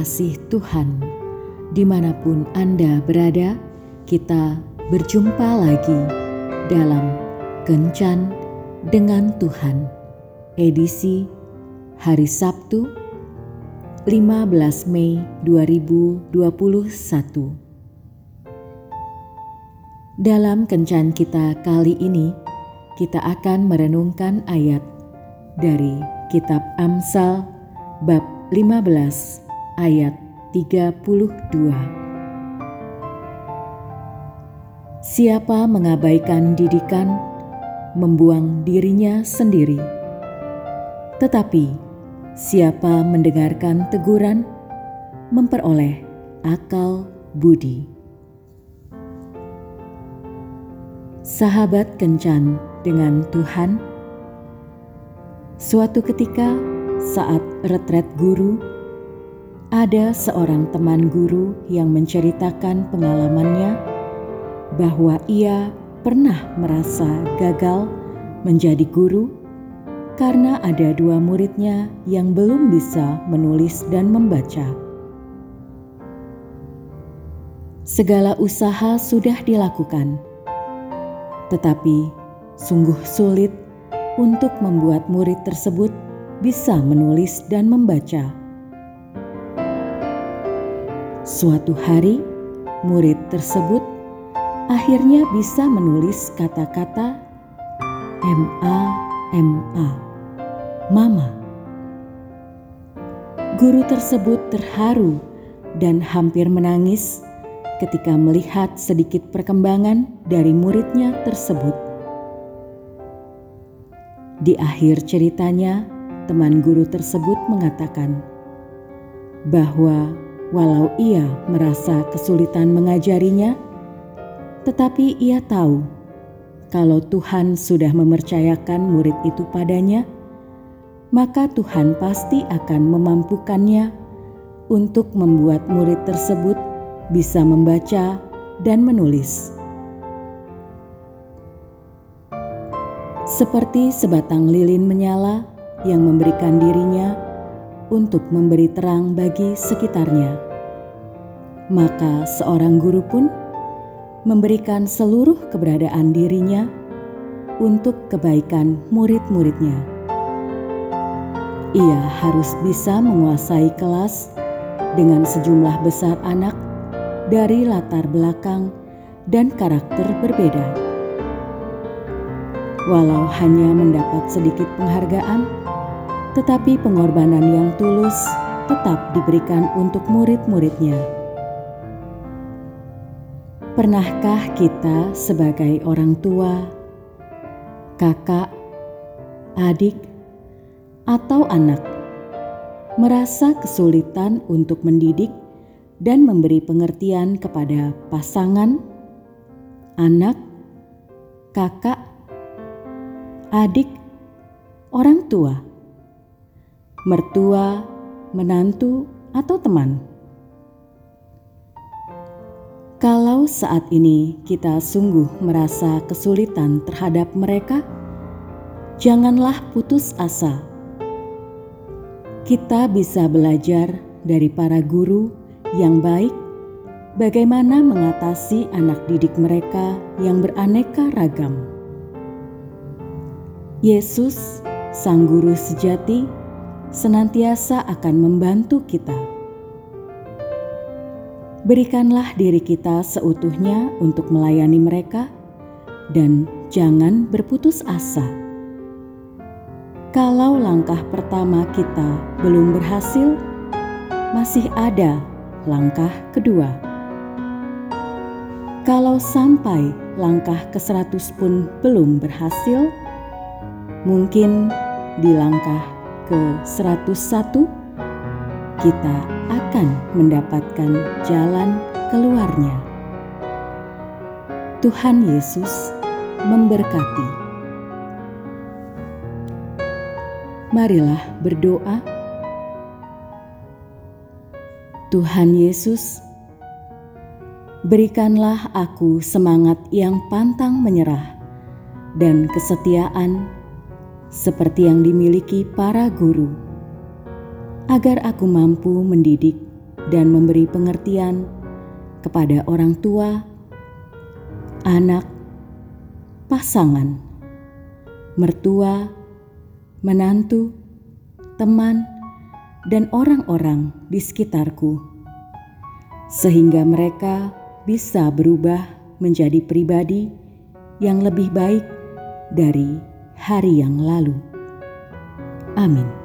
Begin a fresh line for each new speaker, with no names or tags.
kasih Tuhan, di mana pun Anda berada, kita berjumpa lagi dalam Kencan dengan Tuhan, edisi hari Sabtu 15 Mei 2021. Dalam Kencan kita kali ini, kita akan merenungkan ayat dari kitab Amsal bab 15 ayat 32. Siapa mengabaikan didikan, membuang dirinya sendiri. Tetapi siapa mendengarkan teguran, memperoleh akal budi. Sahabat kencan dengan Tuhan, suatu ketika saat retret guru, ada seorang teman guru yang menceritakan pengalamannya bahwa ia pernah merasa gagal menjadi guru karena ada dua muridnya yang belum bisa menulis dan membaca. Segala usaha sudah dilakukan, tetapi sungguh sulit untuk membuat murid tersebut bisa menulis dan membaca. Suatu hari, murid tersebut akhirnya bisa menulis kata-kata MA MA Mama. Guru tersebut terharu dan hampir menangis ketika melihat sedikit perkembangan dari muridnya tersebut. Di akhir ceritanya, teman guru tersebut mengatakan bahwa walau ia merasa kesulitan mengajarinya, tetapi ia tahu kalau Tuhan sudah mempercayakan murid itu padanya, maka Tuhan pasti akan memampukannya untuk membuat murid tersebut bisa membaca dan menulis. Seperti sebatang lilin menyala yang memberikan dirinya untuk memberi terang bagi sekitarnya. Maka seorang guru pun memberikan seluruh keberadaan dirinya untuk kebaikan murid-muridnya. Ia harus bisa menguasai kelas dengan sejumlah besar anak dari latar belakang dan karakter berbeda. Walau hanya mendapat sedikit penghargaan, tetapi pengorbanan yang tulus tetap diberikan untuk murid-muridnya. Pernahkah kita sebagai orang tua, kakak, adik, atau anak merasa kesulitan untuk mendidik dan memberi pengertian kepada pasangan, anak, kakak, adik, orang tua? Mertua, menantu, atau teman. Kalau saat ini kita sungguh merasa kesulitan terhadap mereka, janganlah putus asa. Kita bisa belajar dari para guru yang baik bagaimana mengatasi anak didik mereka yang beraneka ragam. Yesus, Sang Guru sejati, senantiasa akan membantu kita. Berikanlah diri kita seutuhnya untuk melayani mereka, dan jangan berputus asa. Kalau langkah pertama kita belum berhasil, masih ada langkah kedua. Kalau sampai langkah ke seratus pun belum berhasil, mungkin di langkah ke-101 kita akan mendapatkan jalan keluarnya. Tuhan Yesus memberkati. Marilah berdoa. Tuhan Yesus, berikanlah aku semangat yang pantang menyerah dan kesetiaan seperti yang dimiliki para guru, agar aku mampu mendidik dan memberi pengertian kepada orang tua, anak, pasangan, mertua, menantu, teman, dan orang-orang di sekitarku, sehingga mereka bisa berubah menjadi pribadi yang lebih baik dari hari yang lalu. Amin.